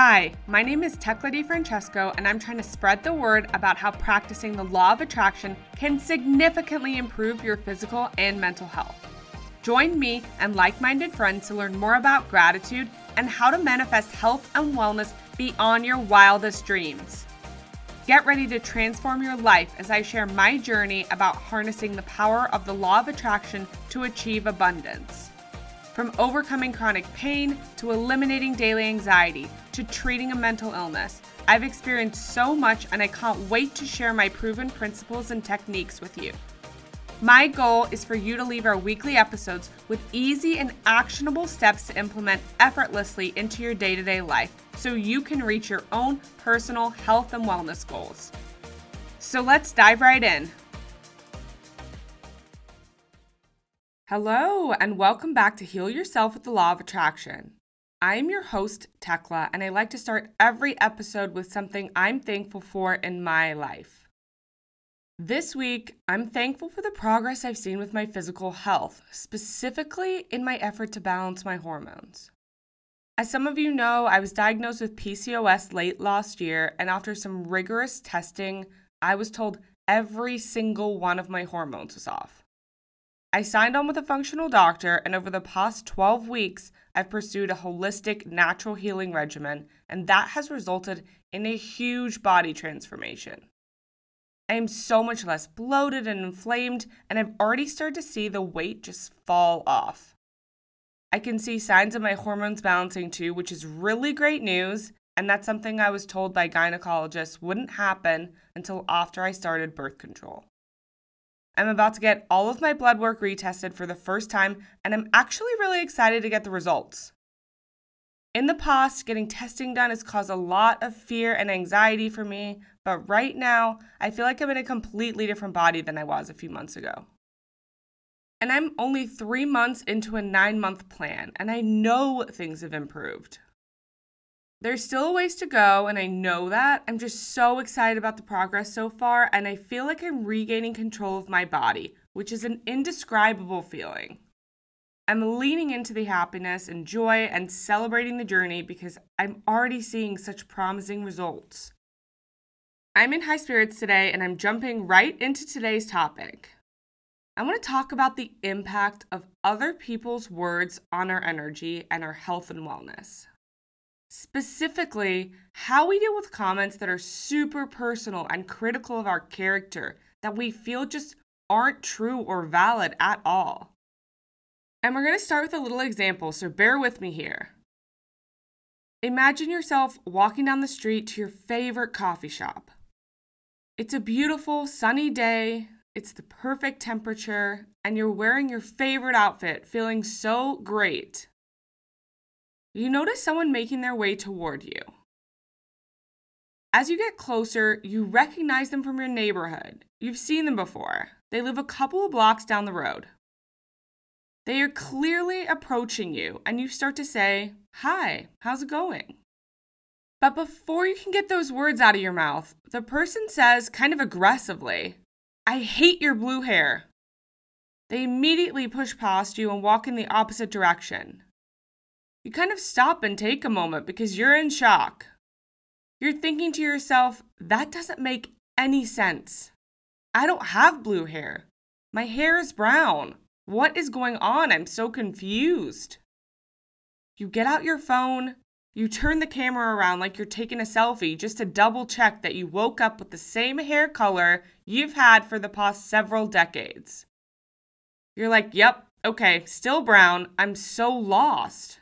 Hi, my name is Tekla DeFrancesco, and I'm trying to spread the word about how practicing the law of attraction can significantly improve your physical and mental health. Join me and like minded friends to learn more about gratitude and how to manifest health and wellness beyond your wildest dreams. Get ready to transform your life as I share my journey about harnessing the power of the law of attraction to achieve abundance. From overcoming chronic pain to eliminating daily anxiety to treating a mental illness, I've experienced so much and I can't wait to share my proven principles and techniques with you. My goal is for you to leave our weekly episodes with easy and actionable steps to implement effortlessly into your day to day life so you can reach your own personal health and wellness goals. So let's dive right in. Hello, and welcome back to Heal Yourself with the Law of Attraction. I am your host, Tekla, and I like to start every episode with something I'm thankful for in my life. This week, I'm thankful for the progress I've seen with my physical health, specifically in my effort to balance my hormones. As some of you know, I was diagnosed with PCOS late last year, and after some rigorous testing, I was told every single one of my hormones was off. I signed on with a functional doctor, and over the past 12 weeks, I've pursued a holistic natural healing regimen, and that has resulted in a huge body transformation. I am so much less bloated and inflamed, and I've already started to see the weight just fall off. I can see signs of my hormones balancing too, which is really great news, and that's something I was told by gynecologists wouldn't happen until after I started birth control. I'm about to get all of my blood work retested for the first time, and I'm actually really excited to get the results. In the past, getting testing done has caused a lot of fear and anxiety for me, but right now, I feel like I'm in a completely different body than I was a few months ago. And I'm only three months into a nine month plan, and I know things have improved. There's still a ways to go, and I know that. I'm just so excited about the progress so far, and I feel like I'm regaining control of my body, which is an indescribable feeling. I'm leaning into the happiness and joy and celebrating the journey because I'm already seeing such promising results. I'm in high spirits today, and I'm jumping right into today's topic. I want to talk about the impact of other people's words on our energy and our health and wellness. Specifically, how we deal with comments that are super personal and critical of our character that we feel just aren't true or valid at all. And we're going to start with a little example, so bear with me here. Imagine yourself walking down the street to your favorite coffee shop. It's a beautiful sunny day, it's the perfect temperature, and you're wearing your favorite outfit, feeling so great you notice someone making their way toward you. As you get closer, you recognize them from your neighborhood. You've seen them before. They live a couple of blocks down the road. They are clearly approaching you, and you start to say, Hi, how's it going? But before you can get those words out of your mouth, the person says, kind of aggressively, I hate your blue hair. They immediately push past you and walk in the opposite direction you kind of stop and take a moment because you're in shock. You're thinking to yourself, that doesn't make any sense. I don't have blue hair. My hair is brown. What is going on? I'm so confused. You get out your phone, you turn the camera around like you're taking a selfie just to double check that you woke up with the same hair color you've had for the past several decades. You're like, yep, okay, still brown. I'm so lost.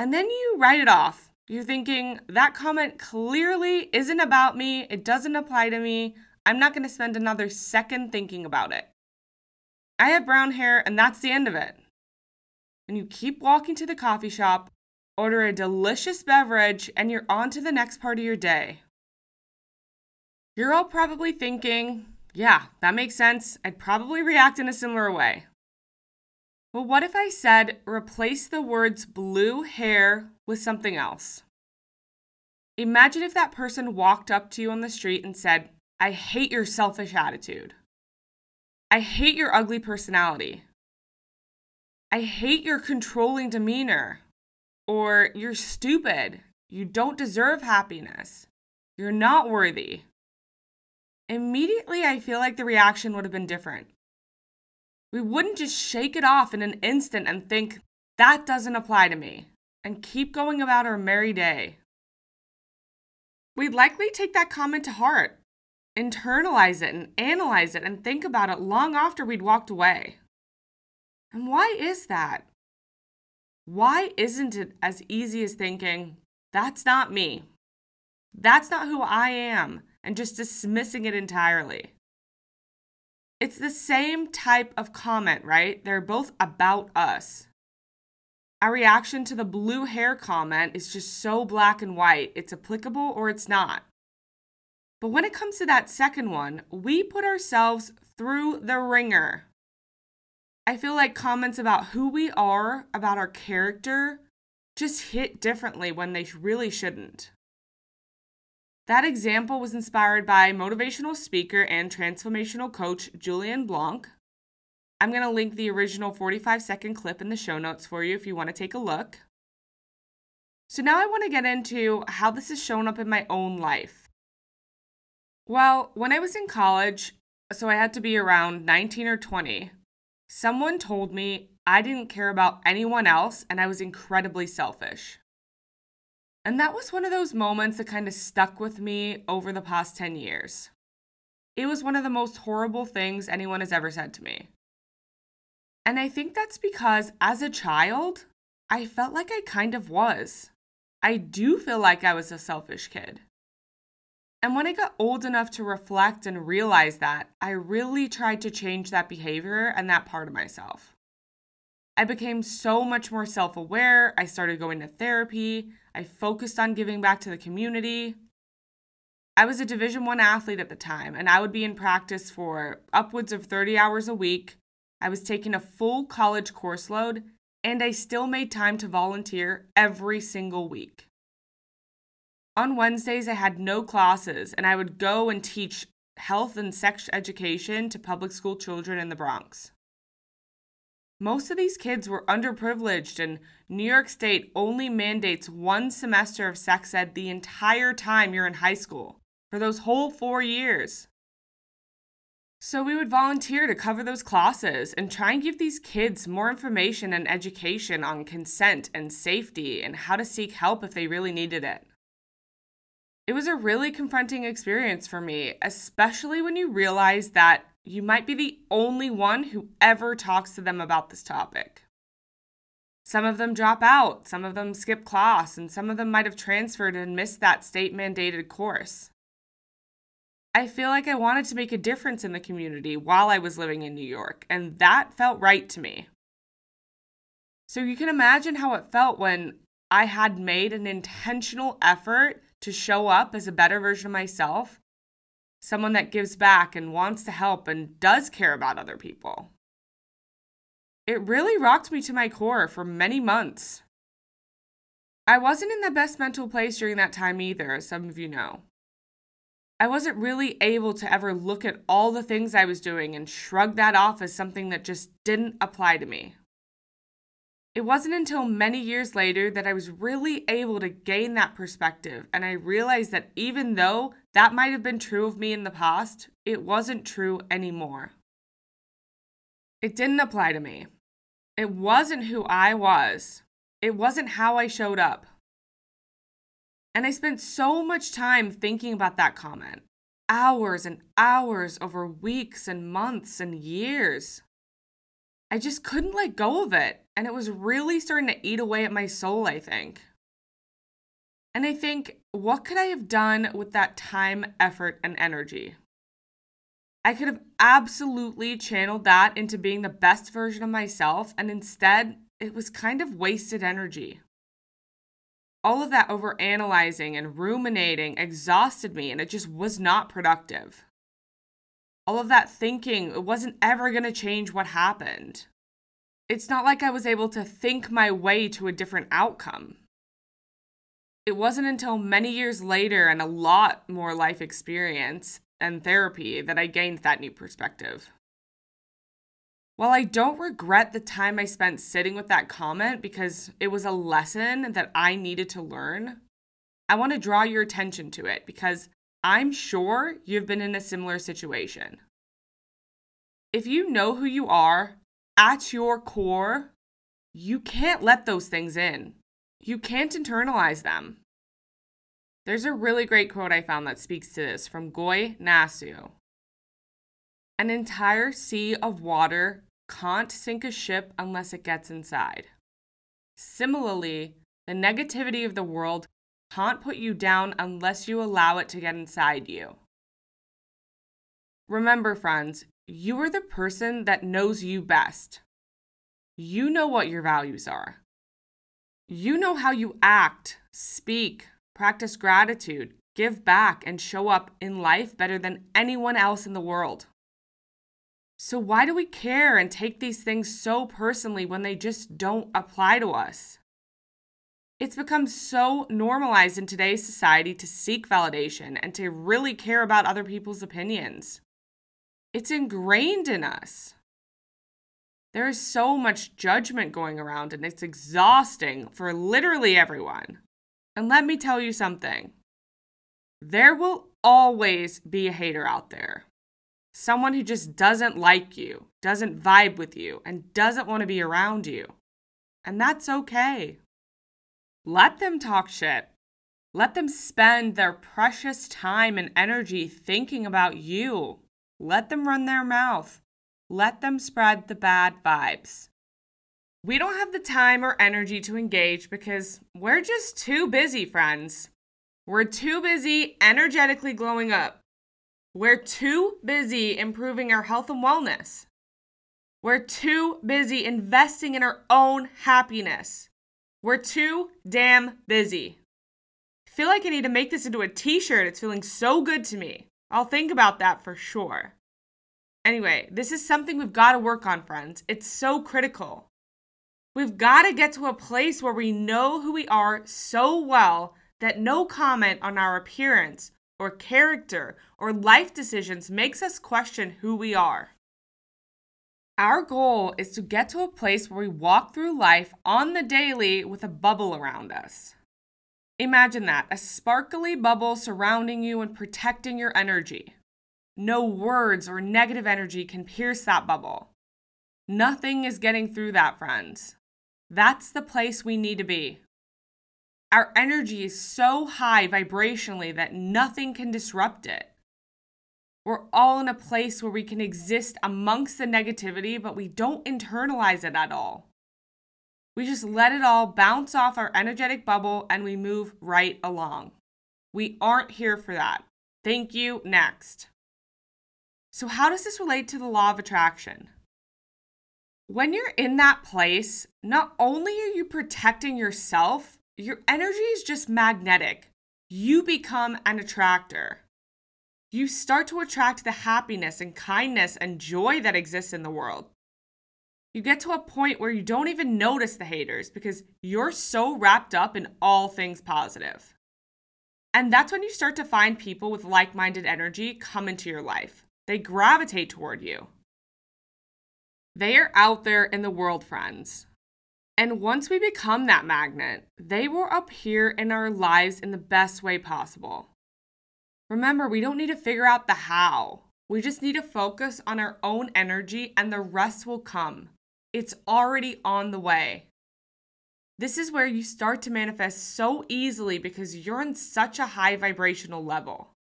And then you write it off. You're thinking, that comment clearly isn't about me. It doesn't apply to me. I'm not going to spend another second thinking about it. I have brown hair, and that's the end of it. And you keep walking to the coffee shop, order a delicious beverage, and you're on to the next part of your day. You're all probably thinking, yeah, that makes sense. I'd probably react in a similar way. Well, what if I said replace the words blue hair with something else? Imagine if that person walked up to you on the street and said, I hate your selfish attitude. I hate your ugly personality. I hate your controlling demeanor. Or you're stupid. You don't deserve happiness. You're not worthy. Immediately, I feel like the reaction would have been different. We wouldn't just shake it off in an instant and think, that doesn't apply to me, and keep going about our merry day. We'd likely take that comment to heart, internalize it, and analyze it, and think about it long after we'd walked away. And why is that? Why isn't it as easy as thinking, that's not me? That's not who I am, and just dismissing it entirely? It's the same type of comment, right? They're both about us. Our reaction to the blue hair comment is just so black and white. It's applicable or it's not. But when it comes to that second one, we put ourselves through the ringer. I feel like comments about who we are, about our character, just hit differently when they really shouldn't. That example was inspired by motivational speaker and transformational coach Julien Blanc. I'm going to link the original 45 second clip in the show notes for you if you want to take a look. So, now I want to get into how this has shown up in my own life. Well, when I was in college, so I had to be around 19 or 20, someone told me I didn't care about anyone else and I was incredibly selfish. And that was one of those moments that kind of stuck with me over the past 10 years. It was one of the most horrible things anyone has ever said to me. And I think that's because as a child, I felt like I kind of was. I do feel like I was a selfish kid. And when I got old enough to reflect and realize that, I really tried to change that behavior and that part of myself. I became so much more self aware. I started going to therapy. I focused on giving back to the community. I was a Division 1 athlete at the time, and I would be in practice for upwards of 30 hours a week. I was taking a full college course load, and I still made time to volunteer every single week. On Wednesdays, I had no classes, and I would go and teach health and sex education to public school children in the Bronx. Most of these kids were underprivileged, and New York State only mandates one semester of sex ed the entire time you're in high school, for those whole four years. So we would volunteer to cover those classes and try and give these kids more information and education on consent and safety and how to seek help if they really needed it. It was a really confronting experience for me, especially when you realize that you might be the only one who ever talks to them about this topic. Some of them drop out, some of them skip class, and some of them might have transferred and missed that state mandated course. I feel like I wanted to make a difference in the community while I was living in New York, and that felt right to me. So you can imagine how it felt when I had made an intentional effort to show up as a better version of myself someone that gives back and wants to help and does care about other people. It really rocked me to my core for many months. I wasn't in the best mental place during that time either, as some of you know. I wasn't really able to ever look at all the things I was doing and shrug that off as something that just didn't apply to me. It wasn't until many years later that I was really able to gain that perspective, and I realized that even though that might have been true of me in the past, it wasn't true anymore. It didn't apply to me. It wasn't who I was, it wasn't how I showed up. And I spent so much time thinking about that comment hours and hours over weeks and months and years. I just couldn't let go of it. And it was really starting to eat away at my soul, I think. And I think, what could I have done with that time, effort, and energy? I could have absolutely channeled that into being the best version of myself, and instead, it was kind of wasted energy. All of that over analyzing and ruminating exhausted me, and it just was not productive all of that thinking, it wasn't ever going to change what happened. It's not like I was able to think my way to a different outcome. It wasn't until many years later and a lot more life experience and therapy that I gained that new perspective. While I don't regret the time I spent sitting with that comment because it was a lesson that I needed to learn, I want to draw your attention to it because I'm sure you've been in a similar situation. If you know who you are at your core, you can't let those things in. You can't internalize them. There's a really great quote I found that speaks to this from Goi Nasu. An entire sea of water can't sink a ship unless it gets inside. Similarly, the negativity of the world can't put you down unless you allow it to get inside you. Remember, friends, you are the person that knows you best. You know what your values are. You know how you act, speak, practice gratitude, give back, and show up in life better than anyone else in the world. So, why do we care and take these things so personally when they just don't apply to us? It's become so normalized in today's society to seek validation and to really care about other people's opinions. It's ingrained in us. There is so much judgment going around, and it's exhausting for literally everyone. And let me tell you something there will always be a hater out there. Someone who just doesn't like you, doesn't vibe with you, and doesn't want to be around you. And that's okay. Let them talk shit. Let them spend their precious time and energy thinking about you. Let them run their mouth. Let them spread the bad vibes. We don't have the time or energy to engage because we're just too busy, friends. We're too busy energetically glowing up. We're too busy improving our health and wellness. We're too busy investing in our own happiness. We're too damn busy. I feel like I need to make this into a t shirt. It's feeling so good to me. I'll think about that for sure. Anyway, this is something we've got to work on, friends. It's so critical. We've got to get to a place where we know who we are so well that no comment on our appearance or character or life decisions makes us question who we are. Our goal is to get to a place where we walk through life on the daily with a bubble around us. Imagine that a sparkly bubble surrounding you and protecting your energy. No words or negative energy can pierce that bubble. Nothing is getting through that, friends. That's the place we need to be. Our energy is so high vibrationally that nothing can disrupt it. We're all in a place where we can exist amongst the negativity, but we don't internalize it at all. We just let it all bounce off our energetic bubble and we move right along. We aren't here for that. Thank you. Next. So, how does this relate to the law of attraction? When you're in that place, not only are you protecting yourself, your energy is just magnetic. You become an attractor. You start to attract the happiness and kindness and joy that exists in the world. You get to a point where you don't even notice the haters because you're so wrapped up in all things positive. And that's when you start to find people with like minded energy come into your life. They gravitate toward you. They are out there in the world, friends. And once we become that magnet, they will appear in our lives in the best way possible. Remember, we don't need to figure out the how. We just need to focus on our own energy and the rest will come. It's already on the way. This is where you start to manifest so easily because you're in such a high vibrational level.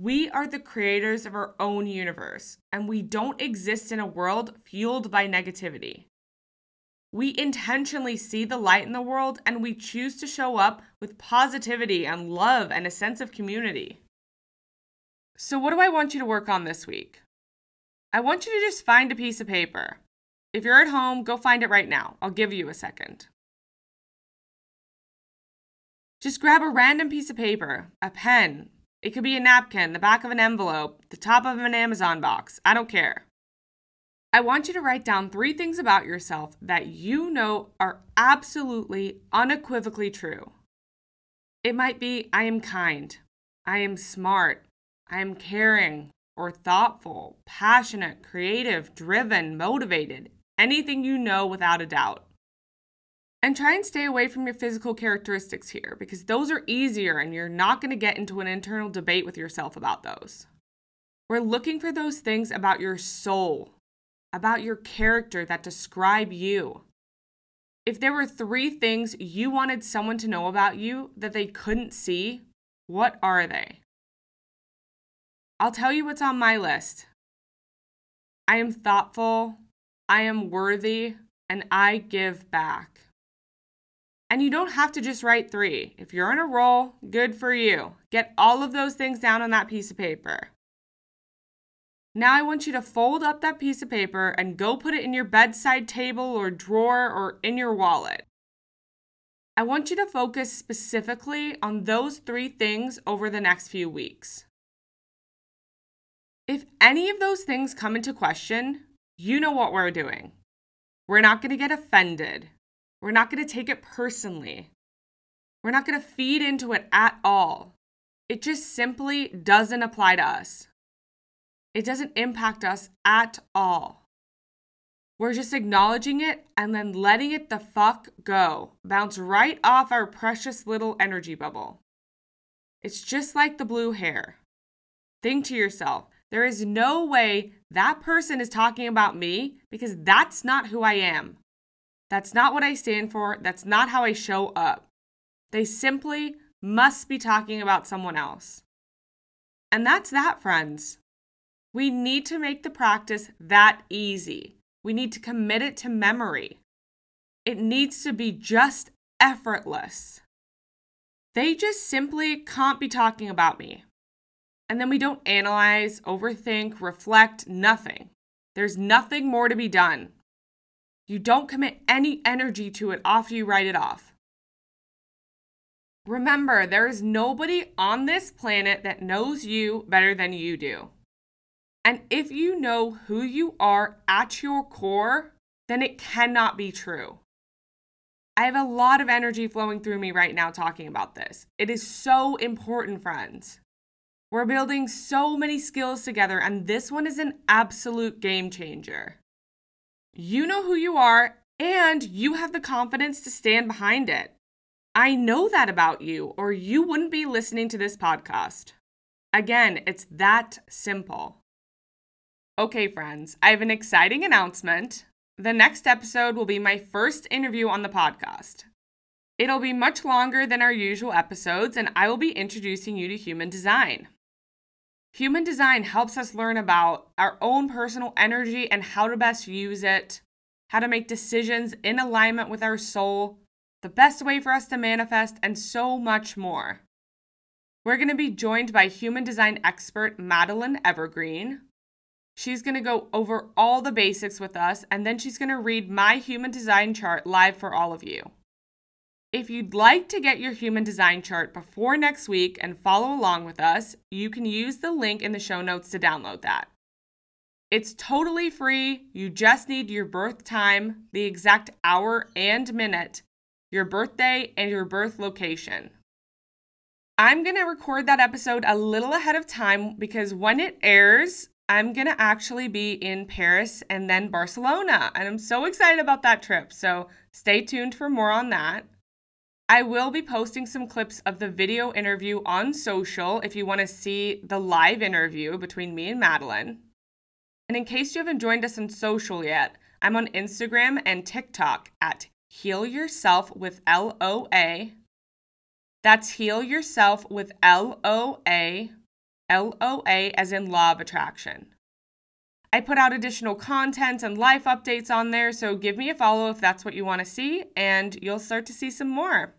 We are the creators of our own universe, and we don't exist in a world fueled by negativity. We intentionally see the light in the world and we choose to show up with positivity and love and a sense of community. So, what do I want you to work on this week? I want you to just find a piece of paper. If you're at home, go find it right now. I'll give you a second. Just grab a random piece of paper, a pen, it could be a napkin, the back of an envelope, the top of an Amazon box. I don't care. I want you to write down three things about yourself that you know are absolutely, unequivocally true. It might be I am kind, I am smart, I am caring, or thoughtful, passionate, creative, driven, motivated, anything you know without a doubt. And try and stay away from your physical characteristics here because those are easier and you're not going to get into an internal debate with yourself about those. We're looking for those things about your soul, about your character that describe you. If there were three things you wanted someone to know about you that they couldn't see, what are they? I'll tell you what's on my list. I am thoughtful, I am worthy, and I give back. And you don't have to just write three. If you're in a roll, good for you. Get all of those things down on that piece of paper. Now I want you to fold up that piece of paper and go put it in your bedside table or drawer or in your wallet. I want you to focus specifically on those three things over the next few weeks. If any of those things come into question, you know what we're doing. We're not going to get offended. We're not going to take it personally. We're not going to feed into it at all. It just simply doesn't apply to us. It doesn't impact us at all. We're just acknowledging it and then letting it the fuck go, bounce right off our precious little energy bubble. It's just like the blue hair. Think to yourself, there is no way that person is talking about me because that's not who I am. That's not what I stand for. That's not how I show up. They simply must be talking about someone else. And that's that, friends. We need to make the practice that easy. We need to commit it to memory. It needs to be just effortless. They just simply can't be talking about me. And then we don't analyze, overthink, reflect, nothing. There's nothing more to be done. You don't commit any energy to it after you write it off. Remember, there is nobody on this planet that knows you better than you do. And if you know who you are at your core, then it cannot be true. I have a lot of energy flowing through me right now talking about this. It is so important, friends. We're building so many skills together, and this one is an absolute game changer. You know who you are, and you have the confidence to stand behind it. I know that about you, or you wouldn't be listening to this podcast. Again, it's that simple. Okay, friends, I have an exciting announcement. The next episode will be my first interview on the podcast. It'll be much longer than our usual episodes, and I will be introducing you to human design. Human design helps us learn about our own personal energy and how to best use it, how to make decisions in alignment with our soul, the best way for us to manifest, and so much more. We're going to be joined by human design expert Madeline Evergreen. She's going to go over all the basics with us, and then she's going to read my human design chart live for all of you. If you'd like to get your human design chart before next week and follow along with us, you can use the link in the show notes to download that. It's totally free. You just need your birth time, the exact hour and minute, your birthday, and your birth location. I'm going to record that episode a little ahead of time because when it airs, I'm going to actually be in Paris and then Barcelona. And I'm so excited about that trip. So stay tuned for more on that. I will be posting some clips of the video interview on social if you want to see the live interview between me and Madeline. And in case you haven't joined us on social yet, I'm on Instagram and TikTok at Heal Yourself with L O A. That's Heal Yourself with L O A, L O A as in Law of Attraction. I put out additional content and life updates on there, so give me a follow if that's what you want to see, and you'll start to see some more.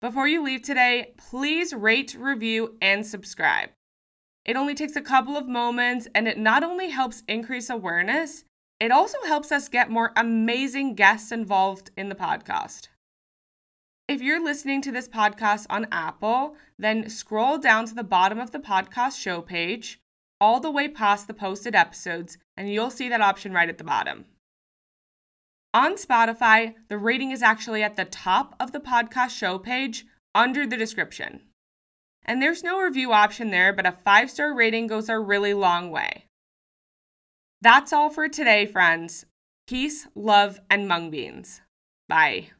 Before you leave today, please rate, review, and subscribe. It only takes a couple of moments and it not only helps increase awareness, it also helps us get more amazing guests involved in the podcast. If you're listening to this podcast on Apple, then scroll down to the bottom of the podcast show page, all the way past the posted episodes, and you'll see that option right at the bottom. On Spotify, the rating is actually at the top of the podcast show page under the description. And there's no review option there, but a five star rating goes a really long way. That's all for today, friends. Peace, love, and mung beans. Bye.